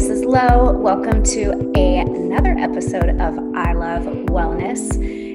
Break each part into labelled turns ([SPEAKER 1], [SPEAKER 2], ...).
[SPEAKER 1] this is Lo. Welcome to a, another episode of I Love Wellness.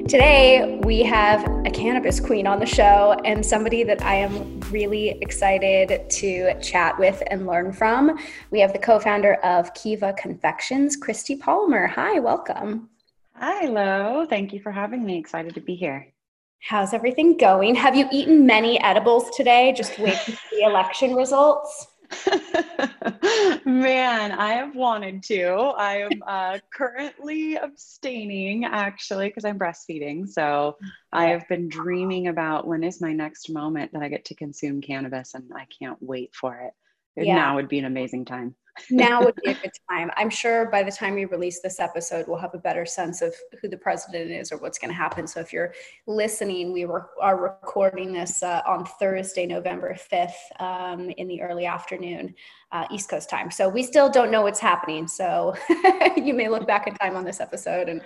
[SPEAKER 1] Today, we have a cannabis queen on the show and somebody that I am really excited to chat with and learn from. We have the co founder of Kiva Confections, Kristi Palmer. Hi, welcome.
[SPEAKER 2] Hi, Lo. Thank you for having me. Excited to be here.
[SPEAKER 1] How's everything going? Have you eaten many edibles today? Just waiting for the election results?
[SPEAKER 2] Man, I have wanted to. I am uh, currently abstaining actually because I'm breastfeeding. So I have been dreaming about when is my next moment that I get to consume cannabis, and I can't wait for it. Yeah. Now would be an amazing time
[SPEAKER 1] now would be a good time. I'm sure by the time we release this episode, we'll have a better sense of who the president is or what's going to happen. So if you're listening, we were, are recording this uh, on Thursday, November 5th um, in the early afternoon, uh, East Coast time. So we still don't know what's happening. So you may look back in time on this episode and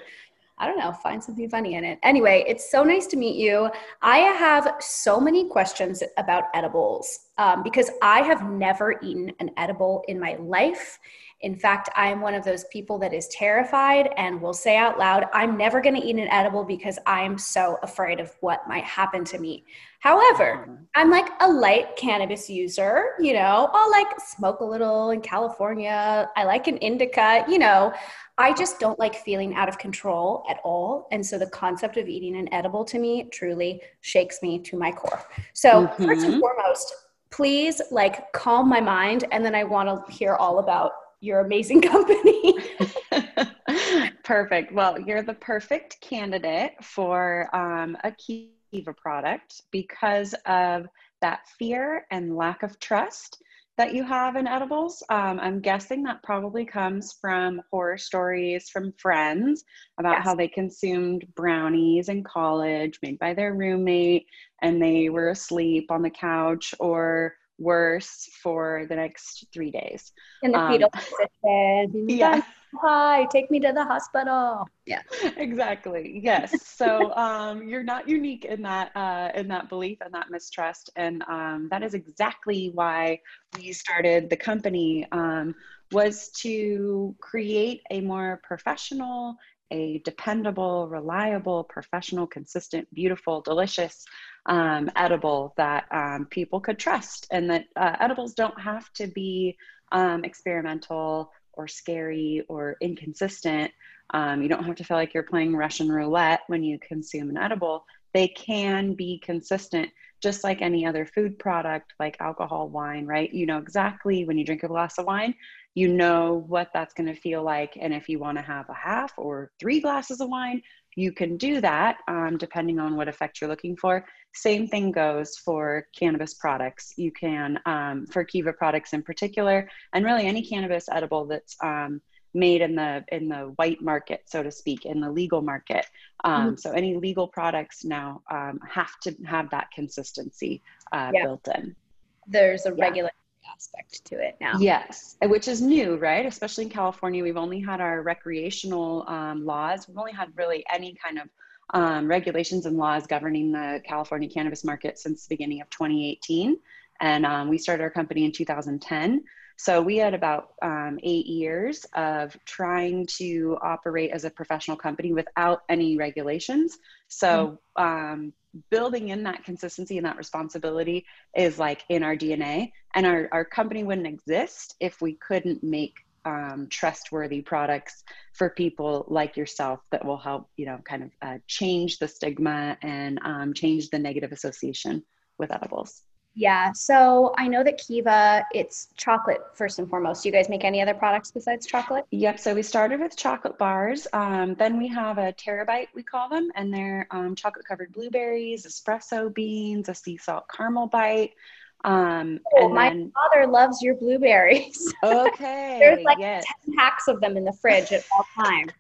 [SPEAKER 1] I don't know, find something funny in it. Anyway, it's so nice to meet you. I have so many questions about edibles um, because I have never eaten an edible in my life. In fact, I'm one of those people that is terrified and will say out loud, I'm never going to eat an edible because I'm so afraid of what might happen to me. However, mm-hmm. I'm like a light cannabis user, you know, I'll like smoke a little in California. I like an indica, you know. I just don't like feeling out of control at all. And so the concept of eating an edible to me truly shakes me to my core. So, mm-hmm. first and foremost, please like calm my mind. And then I want to hear all about your amazing company.
[SPEAKER 2] perfect. Well, you're the perfect candidate for um, a Kiva product because of that fear and lack of trust that you have in edibles. Um, I'm guessing that probably comes from horror stories from friends about yes. how they consumed brownies in college made by their roommate and they were asleep on the couch or worse for the next three days.
[SPEAKER 1] In the um, fetal position. Yeah. Hi, take me to the hospital.
[SPEAKER 2] Yeah. Exactly. Yes. So um, you're not unique in that uh, in that belief and that mistrust, and um, that is exactly why we started the company. Um, was to create a more professional a dependable, reliable, professional, consistent, beautiful, delicious um, edible that um, people could trust, and that uh, edibles don't have to be um, experimental or scary or inconsistent. Um, you don't have to feel like you're playing Russian roulette when you consume an edible. They can be consistent, just like any other food product, like alcohol, wine, right? You know exactly when you drink a glass of wine, you know what that's going to feel like. And if you want to have a half or three glasses of wine, you can do that um, depending on what effect you're looking for. Same thing goes for cannabis products. You can, um, for Kiva products in particular, and really any cannabis edible that's um, made in the in the white market, so to speak, in the legal market. Um, mm-hmm. So any legal products now um, have to have that consistency uh, yeah. built in.
[SPEAKER 1] There's a yeah. regular aspect to it now.
[SPEAKER 2] Yes, which is new, right? Especially in California, we've only had our recreational um, laws. We've only had really any kind of um, regulations and laws governing the California cannabis market since the beginning of 2018. And um, we started our company in 2010. So we had about um, eight years of trying to operate as a professional company without any regulations. So mm. um, building in that consistency and that responsibility is like in our DNA. And our, our company wouldn't exist if we couldn't make um, trustworthy products for people like yourself that will help, you know, kind of uh, change the stigma and um, change the negative association with edibles.
[SPEAKER 1] Yeah. So I know that Kiva, it's chocolate first and foremost. Do you guys make any other products besides chocolate?
[SPEAKER 2] Yep. So we started with chocolate bars. Um, then we have a Terra Bite, we call them, and they're um, chocolate covered blueberries, espresso beans, a sea salt caramel bite. Um,
[SPEAKER 1] oh, my then, father loves your blueberries.
[SPEAKER 2] Okay.
[SPEAKER 1] There's like yes. 10 packs of them in the fridge at all times.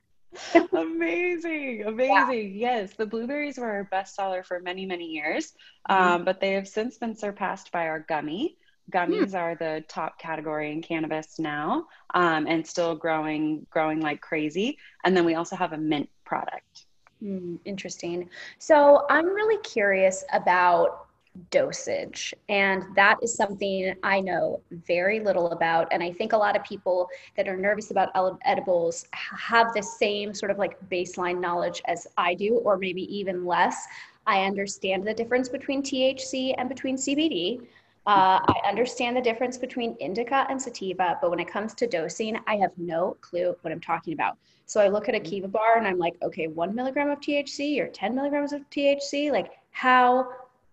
[SPEAKER 2] Amazing amazing yeah. yes the blueberries were our best seller for many many years mm-hmm. um, but they have since been surpassed by our gummy gummies mm. are the top category in cannabis now um, and still growing growing like crazy and then we also have a mint product
[SPEAKER 1] mm, interesting so i'm really curious about dosage. And that is something I know very little about. And I think a lot of people that are nervous about edibles have the same sort of like baseline knowledge as I do, or maybe even less. I understand the difference between THC and between CBD. Uh, I understand the difference between indica and sativa, but when it comes to dosing, I have no clue what I'm talking about. So I look at a Kiva bar and I'm like, okay, one milligram of THC or 10 milligrams of THC, like how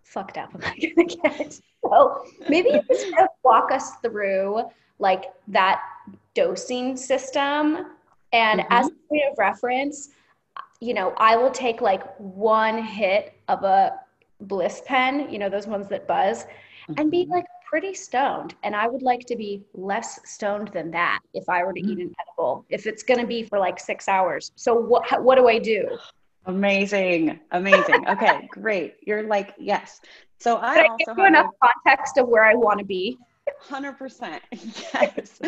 [SPEAKER 1] fucked up am I gonna get? So maybe you just walk us through like that dosing system. And mm-hmm. as a point of reference, you know, I will take like one hit of a bliss pen, you know, those ones that buzz, mm-hmm. and be mm-hmm. like pretty stoned. And I would like to be less stoned than that if I were to mm-hmm. eat an edible, if it's going to be for like six hours. So what, what do I do?
[SPEAKER 2] Amazing. Amazing. Okay, great. You're like, yes. So I
[SPEAKER 1] also give you enough a, context of where I want to be.
[SPEAKER 2] 100%. Yes.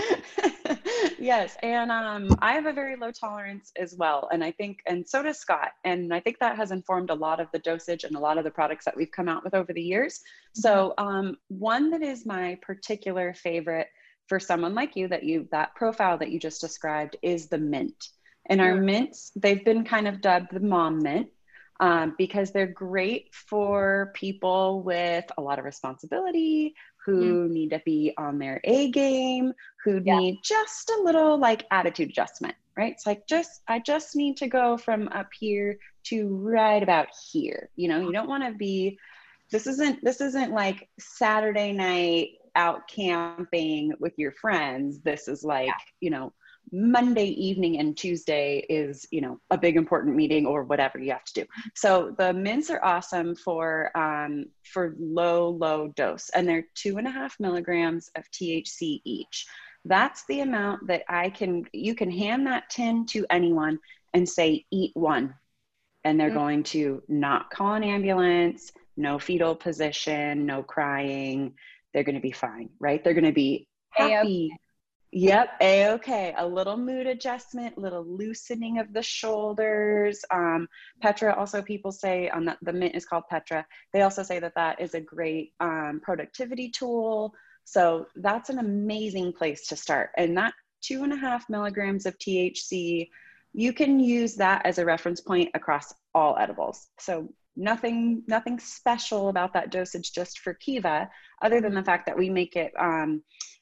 [SPEAKER 2] yes. And um, I have a very low tolerance as well. And I think, and so does Scott. And I think that has informed a lot of the dosage and a lot of the products that we've come out with over the years. So mm-hmm. um, one that is my particular favorite for someone like you that you, that profile that you just described is the mint. And our mints, they've been kind of dubbed the mom mint um, because they're great for people with a lot of responsibility, who mm. need to be on their A game, who yeah. need just a little like attitude adjustment, right? It's like just, I just need to go from up here to right about here. You know, you don't want to be, this isn't, this isn't like Saturday night out camping with your friends. This is like, yeah. you know, Monday evening and Tuesday is, you know, a big important meeting or whatever you have to do. So the mints are awesome for um, for low, low dose, and they're two and a half milligrams of THC each. That's the amount that I can. You can hand that tin to anyone and say, "Eat one," and they're mm-hmm. going to not call an ambulance, no fetal position, no crying. They're going to be fine, right? They're going to be happy. Yep, a okay. A little mood adjustment, little loosening of the shoulders. Um, Petra also people say on the, the mint is called Petra. They also say that that is a great um, productivity tool. So that's an amazing place to start. And that two and a half milligrams of THC, you can use that as a reference point across all edibles. So nothing nothing special about that dosage just for Kiva, other than the fact that we make it. Um,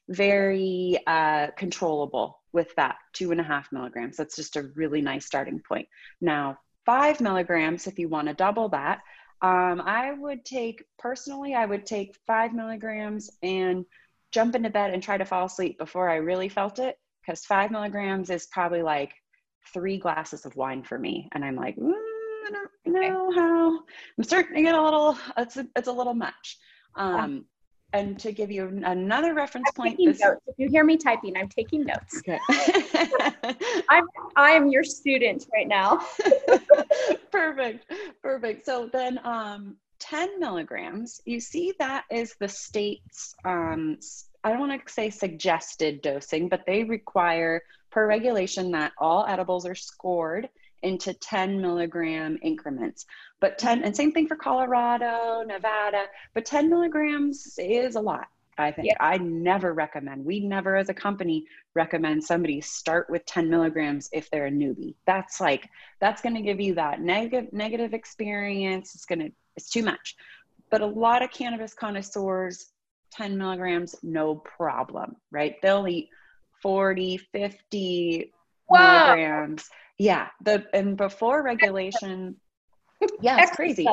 [SPEAKER 2] very uh, controllable with that two and a half milligrams. That's just a really nice starting point. Now, five milligrams, if you want to double that, um, I would take, personally, I would take five milligrams and jump into bed and try to fall asleep before I really felt it. Because five milligrams is probably like three glasses of wine for me. And I'm like, mm, I don't know how. I'm starting to get a little, it's a, it's a little much. Um, and to give you another reference
[SPEAKER 1] I'm
[SPEAKER 2] point
[SPEAKER 1] this... notes. if you hear me typing i'm taking notes okay. i'm i'm your student right now
[SPEAKER 2] perfect perfect so then um 10 milligrams you see that is the state's um i don't want to say suggested dosing but they require per regulation that all edibles are scored into 10 milligram increments. But 10, and same thing for Colorado, Nevada, but 10 milligrams is a lot. I think yeah. I never recommend, we never as a company recommend somebody start with 10 milligrams if they're a newbie. That's like, that's going to give you that negative, negative experience. It's going to, it's too much. But a lot of cannabis connoisseurs, 10 milligrams, no problem, right? They'll eat 40, 50 milligrams yeah the and before regulation yeah it's crazy.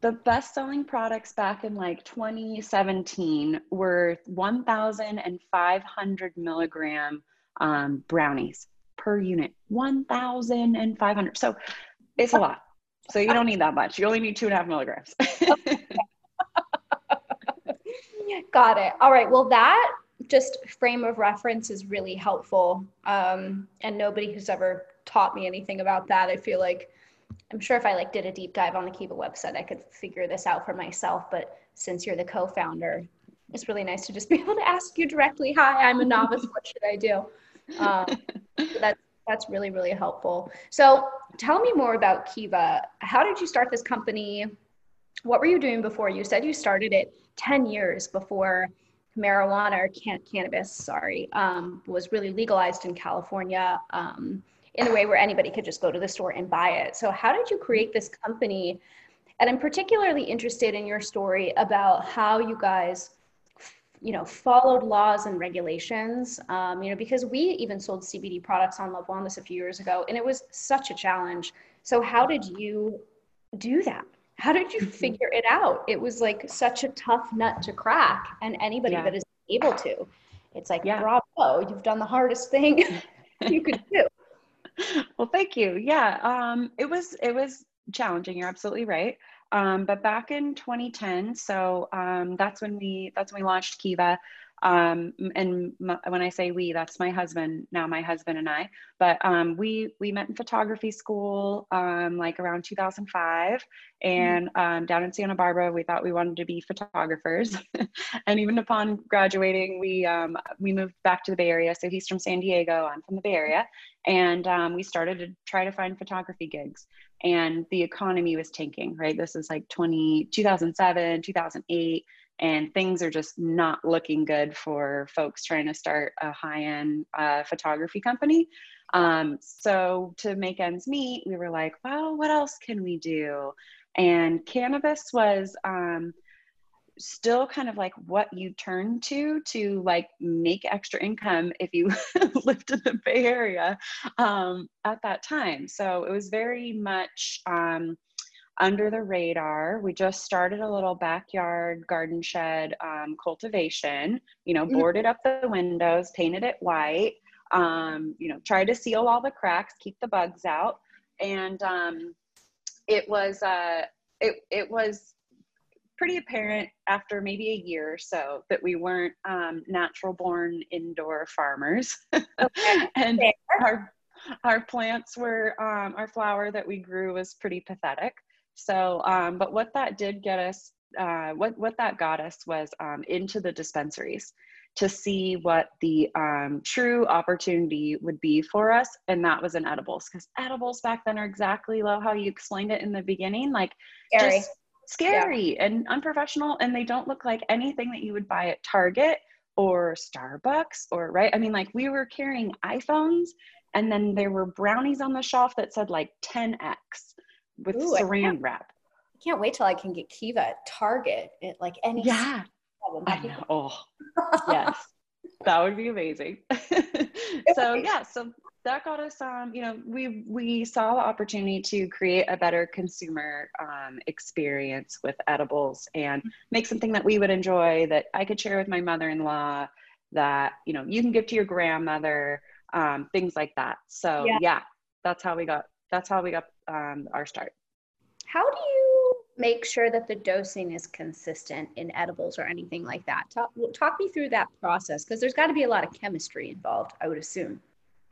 [SPEAKER 2] the best selling products back in like 2017 were 1500 milligram um, brownies per unit. 1500 so it's a lot. So you don't need that much. You only need two and a half milligrams.
[SPEAKER 1] Got it. All right. Well that just frame of reference is really helpful. Um, and nobody who's ever taught me anything about that. I feel like I'm sure if I like did a deep dive on the Kiva website, I could figure this out for myself. But since you're the co-founder, it's really nice to just be able to ask you directly. Hi, I'm a novice. what should I do? Um, so that's that's really really helpful. So tell me more about Kiva. How did you start this company? what were you doing before? You said you started it 10 years before marijuana or can- cannabis, sorry, um, was really legalized in California um, in a way where anybody could just go to the store and buy it. So, how did you create this company? And I'm particularly interested in your story about how you guys you know followed laws and regulations um, you know because we even sold cbd products on love wellness a few years ago and it was such a challenge so how did you do that how did you mm-hmm. figure it out it was like such a tough nut to crack and anybody yeah. that is able to it's like yeah. bravo you've done the hardest thing you could do
[SPEAKER 2] well thank you yeah um, it was it was challenging you're absolutely right um, but back in 2010, so um, that's when we that's when we launched Kiva. Um, and my, when I say we, that's my husband now, my husband and I. But um, we we met in photography school um, like around 2005, mm-hmm. and um, down in Santa Barbara, we thought we wanted to be photographers. and even upon graduating, we we moved back to the Bay Area. So he's from San Diego, I'm from the Bay Area, and we started to try to find photography gigs and the economy was tanking, right? This is like 20, 2007, 2008, and things are just not looking good for folks trying to start a high end uh, photography company. Um, so to make ends meet, we were like, well, what else can we do? And cannabis was, um, still kind of like what you turn to to like make extra income if you lived in the Bay Area um, at that time. So it was very much um, under the radar. We just started a little backyard garden shed um, cultivation, you know, mm-hmm. boarded up the windows, painted it white, um, you know, tried to seal all the cracks, keep the bugs out. And um, it was, uh, it, it was pretty apparent after maybe a year or so that we weren't um, natural born indoor farmers. and our, our plants were, um, our flower that we grew was pretty pathetic. So, um, but what that did get us, uh, what, what that got us was um, into the dispensaries to see what the um, true opportunity would be for us. And that was in edibles because edibles back then are exactly how you explained it in the beginning. Like Scary. just scary yeah. and unprofessional and they don't look like anything that you would buy at Target or Starbucks or right I mean like we were carrying iPhones and then there were brownies on the shelf that said like 10x with Ooh, saran wrap.
[SPEAKER 1] I can't wait till I can get Kiva at Target at like any
[SPEAKER 2] Yeah. I know. Oh, yes. That would be amazing. so yeah, so that got us um you know we we saw the opportunity to create a better consumer um, experience with edibles and make something that we would enjoy that i could share with my mother-in-law that you know you can give to your grandmother um, things like that so yeah. yeah. that's how we got that's how we got um, our start
[SPEAKER 1] how do you make sure that the dosing is consistent in edibles or anything like that talk, talk me through that process because there's got to be a lot of chemistry involved i would assume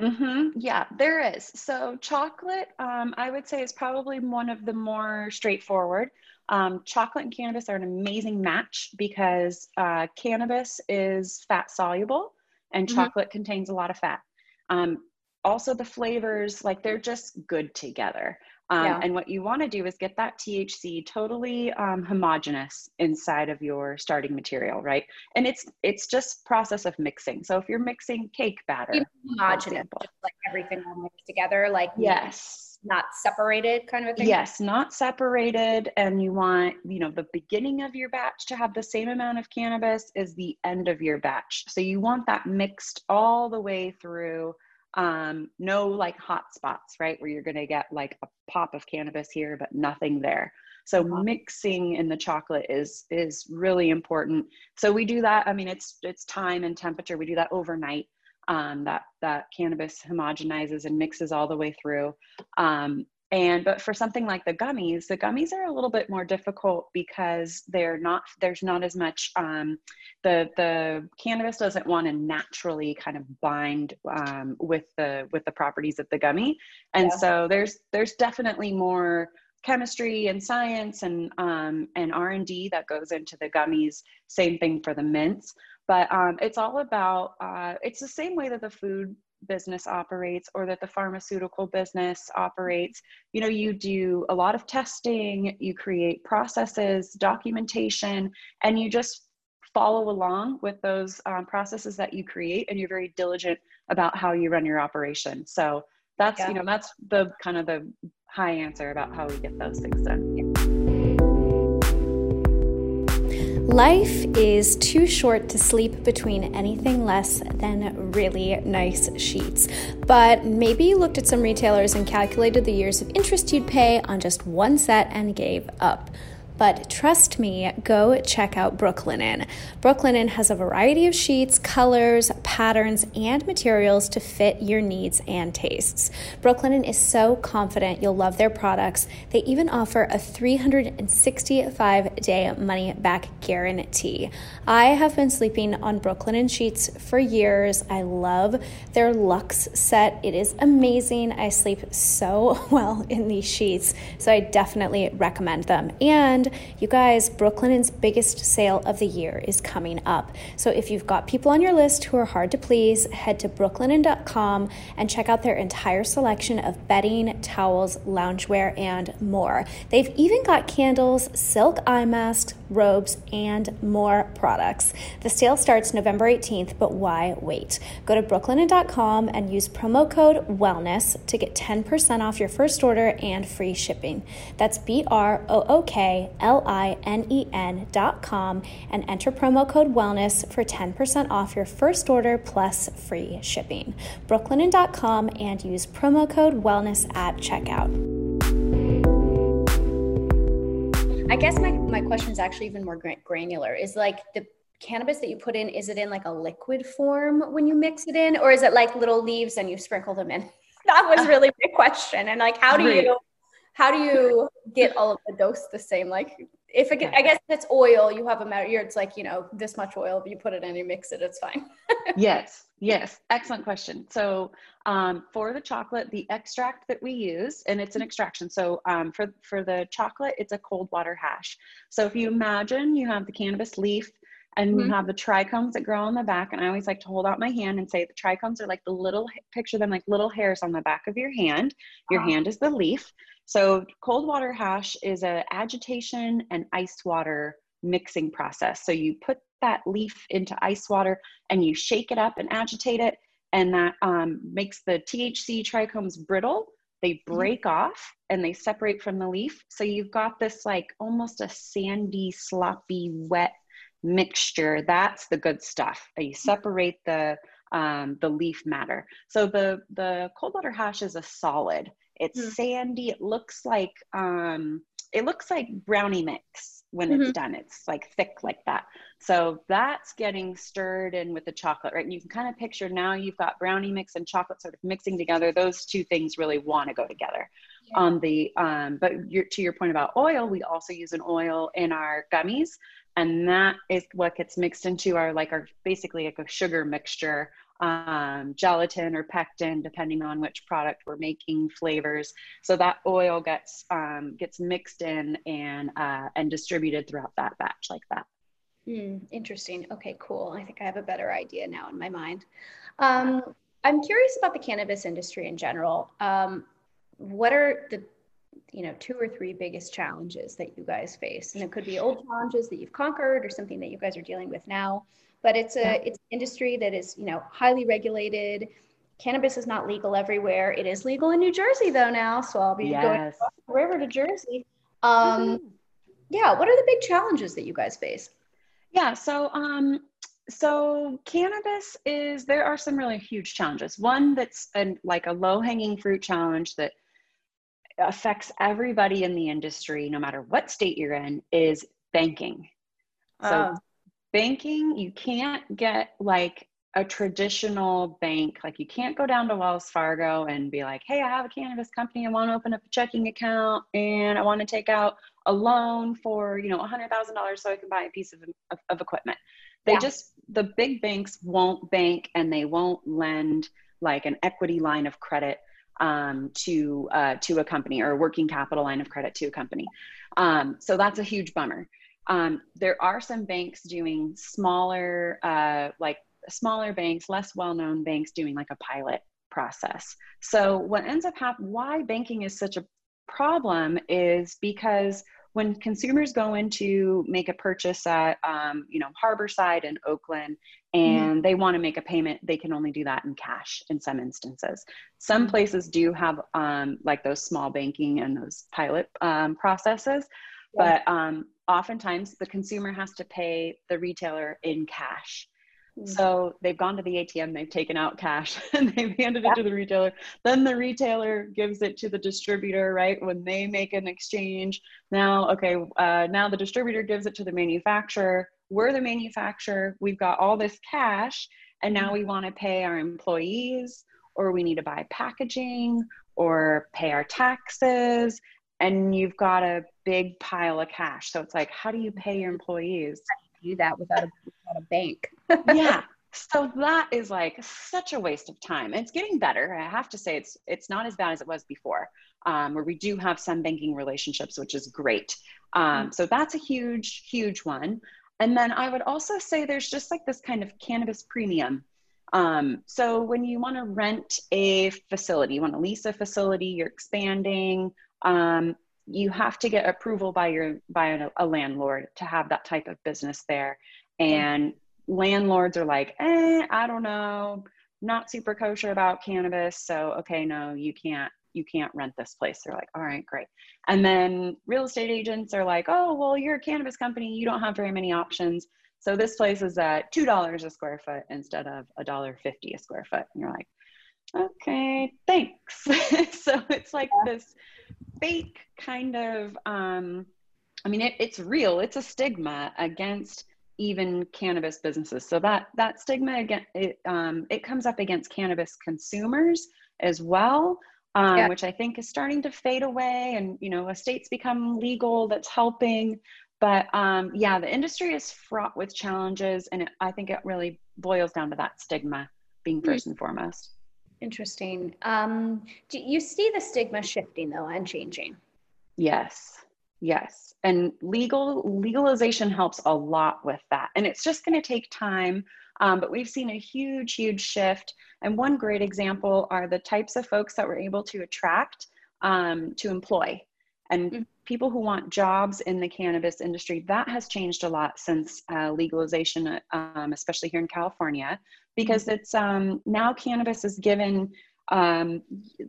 [SPEAKER 2] Mm-hmm. Yeah, there is. So, chocolate, um, I would say, is probably one of the more straightforward. Um, chocolate and cannabis are an amazing match because uh, cannabis is fat soluble and mm-hmm. chocolate contains a lot of fat. Um, also, the flavors, like they're just good together. Um, yeah. And what you want to do is get that THC totally um, homogenous inside of your starting material, right? And it's it's just process of mixing. So if you're mixing cake batter,
[SPEAKER 1] homogenous, like everything all mixed together, like
[SPEAKER 2] yes,
[SPEAKER 1] not separated, kind of a thing.
[SPEAKER 2] Yes, not separated, and you want you know the beginning of your batch to have the same amount of cannabis as the end of your batch. So you want that mixed all the way through um, no like hot spots, right? Where you're going to get like a pop of cannabis here, but nothing there. So mixing in the chocolate is is really important. So we do that. I mean, it's it's time and temperature. We do that overnight. Um, that that cannabis homogenizes and mixes all the way through. Um, and but for something like the gummies the gummies are a little bit more difficult because they're not there's not as much um, the the cannabis doesn't want to naturally kind of bind um, with the with the properties of the gummy. And yeah. so there's there's definitely more chemistry and science and um, and r&d that goes into the gummies. Same thing for the mints. But um, it's all about uh, it's the same way that the food business operates or that the pharmaceutical business operates you know you do a lot of testing you create processes documentation and you just follow along with those um, processes that you create and you're very diligent about how you run your operation. So that's yeah. you know that's the kind of the high answer about how we get those things done
[SPEAKER 1] Life is too short to sleep between anything less than really nice sheets. But maybe you looked at some retailers and calculated the years of interest you'd pay on just one set and gave up. But trust me, go check out Brooklinen. Brooklinen has a variety of sheets, colors, patterns, and materials to fit your needs and tastes. Brooklinen is so confident you'll love their products. They even offer a 365 day money back guarantee. I have been sleeping on Brooklinen sheets for years. I love their Luxe set, it is amazing. I sleep so well in these sheets, so I definitely recommend them. And you guys, Brooklinen's biggest sale of the year is coming up. So if you've got people on your list who are hard to please, head to brooklinen.com and check out their entire selection of bedding, towels, loungewear, and more. They've even got candles, silk eye masks, robes, and more products. The sale starts November 18th, but why wait? Go to brooklinen.com and use promo code WELLNESS to get 10% off your first order and free shipping. That's B R O O K L I N E N dot com and enter promo code WELLNESS for 10% off your first order plus free shipping. brooklinen.com and com and use promo code WELLNESS at checkout. I guess my, my question is actually even more granular. Is like the cannabis that you put in, is it in like a liquid form when you mix it in, or is it like little leaves and you sprinkle them in? That was really my question. And like, how do you how do you get all of the dose the same? Like, if it, I guess if it's oil, you have a matter. It's like you know this much oil. If you put it in, you mix it, it's fine.
[SPEAKER 2] yes, yes, excellent question. So um, for the chocolate, the extract that we use, and it's an extraction. So um, for for the chocolate, it's a cold water hash. So if you imagine you have the cannabis leaf. And mm-hmm. you have the trichomes that grow on the back. And I always like to hold out my hand and say the trichomes are like the little, picture them like little hairs on the back of your hand. Your hand is the leaf. So cold water hash is an agitation and ice water mixing process. So you put that leaf into ice water and you shake it up and agitate it, and that um, makes the THC trichomes brittle. They mm-hmm. break mm-hmm. off and they separate from the leaf. So you've got this like almost a sandy, sloppy, wet mixture. That's the good stuff. You separate the um, the leaf matter. So the the cold water hash is a solid. It's mm-hmm. sandy. It looks like um, it looks like brownie mix when mm-hmm. it's done. It's like thick like that. So that's getting stirred in with the chocolate, right? And you can kind of picture now you've got brownie mix and chocolate sort of mixing together. Those two things really want to go together. Yeah. On the um, but to your point about oil, we also use an oil in our gummies, and that is what gets mixed into our like our basically like a sugar mixture um, gelatin or pectin, depending on which product we're making, flavors. So that oil gets um, gets mixed in and uh, and distributed throughout that batch like that.
[SPEAKER 1] Mm, interesting. Okay, cool. I think I have a better idea now in my mind. Um, I'm curious about the cannabis industry in general. Um, what are the you know two or three biggest challenges that you guys face and it could be old challenges that you've conquered or something that you guys are dealing with now but it's a it's industry that is you know highly regulated. Cannabis is not legal everywhere. It is legal in new jersey though now so i'll be yes. going across the river to jersey. Um, mm-hmm. yeah what are the big challenges that you guys face?
[SPEAKER 2] Yeah so um so cannabis is there are some really huge challenges. One that's an, like a low hanging fruit challenge that affects everybody in the industry no matter what state you're in is banking. So um, banking, you can't get like a traditional bank. Like you can't go down to Wells Fargo and be like, hey, I have a cannabis company. I want to open up a checking account and I want to take out a loan for, you know, $100,000 so I can buy a piece of, of, of equipment. They yeah. just, the big banks won't bank and they won't lend like an equity line of credit um, to uh, to a company or a working capital line of credit to a company. Um, so that's a huge bummer. Um, there are some banks doing smaller, uh, like smaller banks, less well-known banks doing like a pilot process. So what ends up happening, why banking is such a problem is because when consumers go in to make a purchase at um, you know harborside and oakland mm-hmm. and mm-hmm. they want to make a payment they can only do that in cash in some instances some mm-hmm. places do have um, like those small banking and those pilot um, processes yeah. but um, oftentimes the consumer has to pay the retailer in cash Mm. So they've gone to the ATM, they've taken out cash and they've handed yeah. it to the retailer. Then the retailer gives it to the distributor, right? When they make an exchange. Now, okay, uh, now the distributor gives it to the manufacturer. We're the manufacturer. We've got all this cash, and now we want to pay our employees, or we need to buy packaging, or pay our taxes. And you've got a big pile of cash. So it's like, how do you pay your employees?
[SPEAKER 1] do that without a, without a bank.
[SPEAKER 2] yeah. So that is like such a waste of time. It's getting better. I have to say it's it's not as bad as it was before. Um, where we do have some banking relationships, which is great. Um, mm-hmm. So that's a huge, huge one. And then I would also say there's just like this kind of cannabis premium. Um, so when you want to rent a facility, you want to lease a facility, you're expanding, um, you have to get approval by your by a, a landlord to have that type of business there. And landlords are like eh i don't know. Not super kosher about cannabis. So okay no you can't you can't rent this place. They're like all right great. And then real estate agents are like oh well you're a cannabis company. You don't have very many options. So this place is at two dollars a square foot instead of a dollar fifty a square foot. And you're like okay thanks so it's like yeah. this fake kind of um, i mean it, it's real it's a stigma against even cannabis businesses so that that stigma again it, um, it comes up against cannabis consumers as well um, yeah. which i think is starting to fade away and you know a state's become legal that's helping but um, yeah the industry is fraught with challenges and it, i think it really boils down to that stigma being 1st mm-hmm. and foremost
[SPEAKER 1] Interesting. Um, do you see the stigma shifting though and changing?
[SPEAKER 2] Yes. Yes. And legal legalization helps a lot with that. And it's just going to take time. Um, but we've seen a huge, huge shift. And one great example are the types of folks that we're able to attract um, to employ and mm-hmm. people who want jobs in the cannabis industry. That has changed a lot since uh, legalization, um, especially here in California because it's um, now cannabis is given um,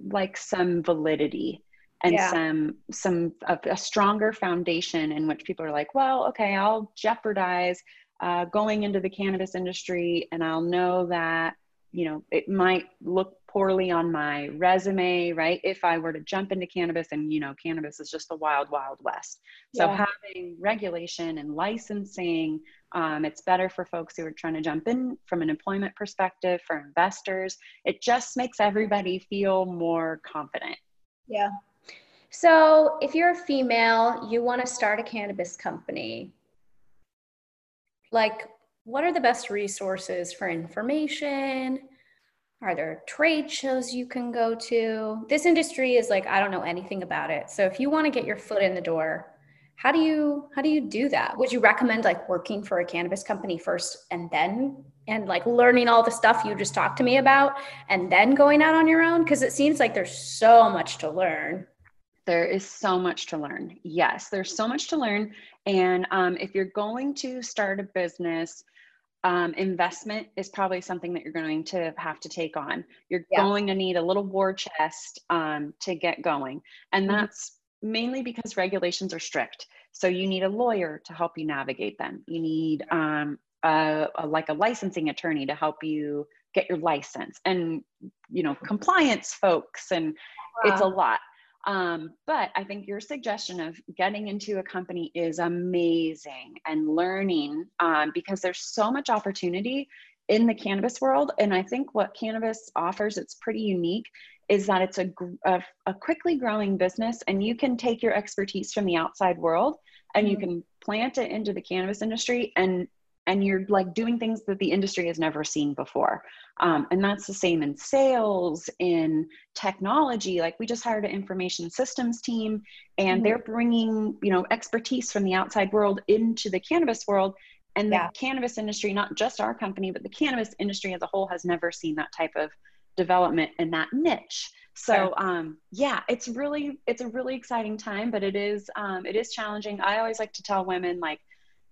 [SPEAKER 2] like some validity and yeah. some some a, a, stronger foundation in which people are like well okay i'll jeopardize uh, going into the cannabis industry and i'll know that you know it might look poorly on my resume right? If i were to jump into cannabis and you know cannabis is just the wild wild west. So yeah. having regulation and licensing um, it's better for folks who are trying to jump in from an employment perspective for investors. It just makes everybody feel more confident.
[SPEAKER 1] Yeah. So if you're a female you want to start a cannabis company. Like what are the best resources for information? Are there trade shows you can go to? This industry is like I don't know anything about it. So if you want to get your foot in the door, how do you how do you do that? Would you recommend like working for a cannabis company first and then and like learning all the stuff you just talked to me about and then going out on your own because it seems like there's so much to learn.
[SPEAKER 2] There is so much to learn. Yes, there's so much to learn. And um, if you're going to start a business, um, investment is probably something that you're going to have to take on. You're yeah. going to need a little war chest um, to get going. And mm-hmm. that's mainly because regulations are strict. So you need a lawyer to help you navigate them. You need um, a, a, like a licensing attorney to help you get your license and, you know, compliance folks. And wow. it's a lot. Um, but I think your suggestion of getting into a company is amazing and learning um, because there's so much opportunity in the cannabis world. And I think what cannabis offers, it's pretty unique, is that it's a, a, a quickly growing business and you can take your expertise from the outside world and you mm-hmm. can plant it into the cannabis industry and and you're like doing things that the industry has never seen before um, and that's the same in sales in technology like we just hired an information systems team and mm-hmm. they're bringing you know expertise from the outside world into the cannabis world and the yeah. cannabis industry not just our company but the cannabis industry as a whole has never seen that type of development in that niche. So um, yeah, it's really it's a really exciting time, but it is um, it is challenging. I always like to tell women like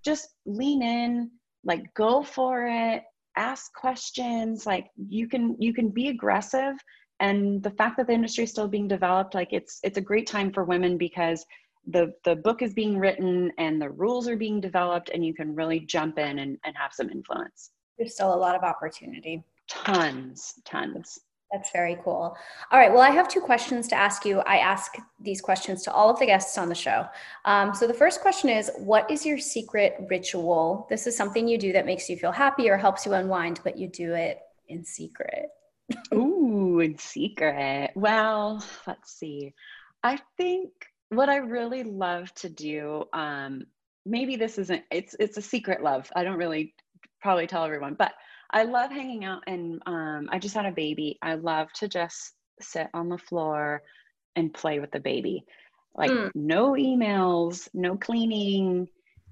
[SPEAKER 2] just lean in, like go for it, ask questions. Like you can you can be aggressive, and the fact that the industry is still being developed, like it's it's a great time for women because the the book is being written and the rules are being developed, and you can really jump in and, and have some influence.
[SPEAKER 1] There's still a lot of opportunity.
[SPEAKER 2] Tons, tons.
[SPEAKER 1] That's very cool. All right. Well, I have two questions to ask you. I ask these questions to all of the guests on the show. Um, so the first question is What is your secret ritual? This is something you do that makes you feel happy or helps you unwind, but you do it in secret.
[SPEAKER 2] Ooh, in secret. Well, let's see. I think what I really love to do, um, maybe this isn't, it's, it's a secret love. I don't really probably tell everyone, but I love hanging out and um, I just had a baby. I love to just sit on the floor and play with the baby. Like mm. no emails, no cleaning,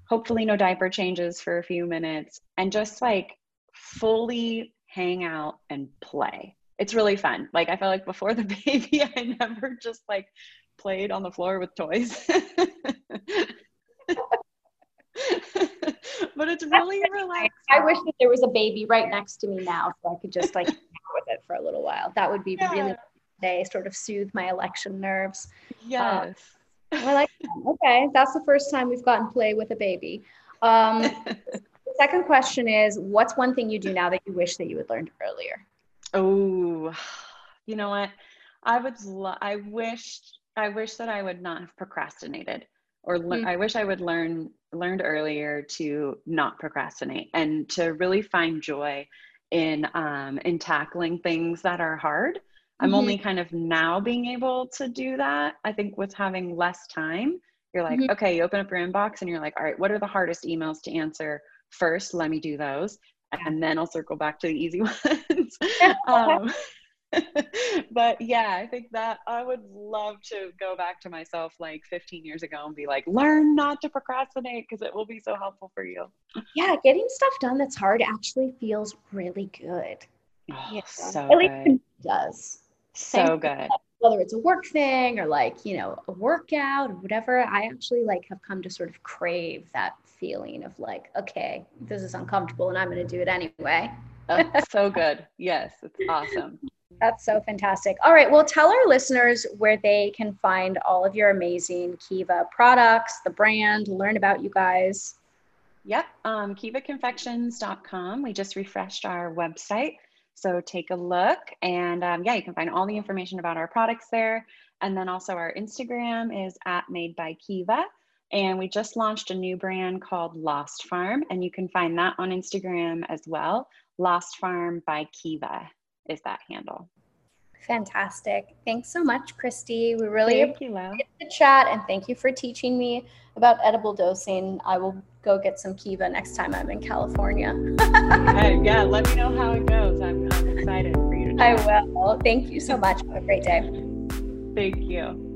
[SPEAKER 2] hopefully no diaper changes for a few minutes and just like fully hang out and play. It's really fun. Like I felt like before the baby, I never just like played on the floor with toys. but it's really relaxing.
[SPEAKER 1] I wish that there was a baby right next to me now so I could just like with it for a little while. That would be yeah. really day, sort of soothe my election nerves.
[SPEAKER 2] Yes.
[SPEAKER 1] Um, I like that. Okay, that's the first time we've gotten play with a baby. Um, the second question is, what's one thing you do now that you wish that you had learned earlier?
[SPEAKER 2] Oh, you know what? I would. Lo- I wish. I wish that I would not have procrastinated or le- mm-hmm. I wish I would learn learned earlier to not procrastinate and to really find joy in um, in tackling things that are hard. I'm mm-hmm. only kind of now being able to do that. I think with having less time, you're like, mm-hmm. okay, you open up your inbox and you're like, all right, what are the hardest emails to answer first? Let me do those. And then I'll circle back to the easy ones. um, but yeah, I think that I would love to go back to myself like 15 years ago and be like, learn not to procrastinate because it will be so helpful for you.
[SPEAKER 1] Yeah, getting stuff done that's hard actually feels really good.
[SPEAKER 2] Oh, yeah. So
[SPEAKER 1] At least it does.
[SPEAKER 2] So Same good.
[SPEAKER 1] Whether it's a work thing or like, you know, a workout or whatever, I actually like have come to sort of crave that feeling of like, okay, this is uncomfortable and I'm going to do it anyway.
[SPEAKER 2] oh, so good. Yes, it's awesome.
[SPEAKER 1] That's so fantastic. All right. Well, tell our listeners where they can find all of your amazing Kiva products, the brand, learn about you guys.
[SPEAKER 2] Yep. Um, KivaConfections.com. We just refreshed our website. So take a look. And um, yeah, you can find all the information about our products there. And then also our Instagram is at Made by Kiva. And we just launched a new brand called Lost Farm. And you can find that on Instagram as well. Lost Farm by Kiva is that handle.
[SPEAKER 1] Fantastic. Thanks so much, Kristi. We really
[SPEAKER 2] thank appreciate
[SPEAKER 1] the chat and thank you for teaching me about edible dosing. I will go get some Kiva next time I'm in California.
[SPEAKER 2] hey, yeah, let me know how it goes. I'm, I'm excited for you to
[SPEAKER 1] I will. Thank you so much. Have a great day.
[SPEAKER 2] Thank you.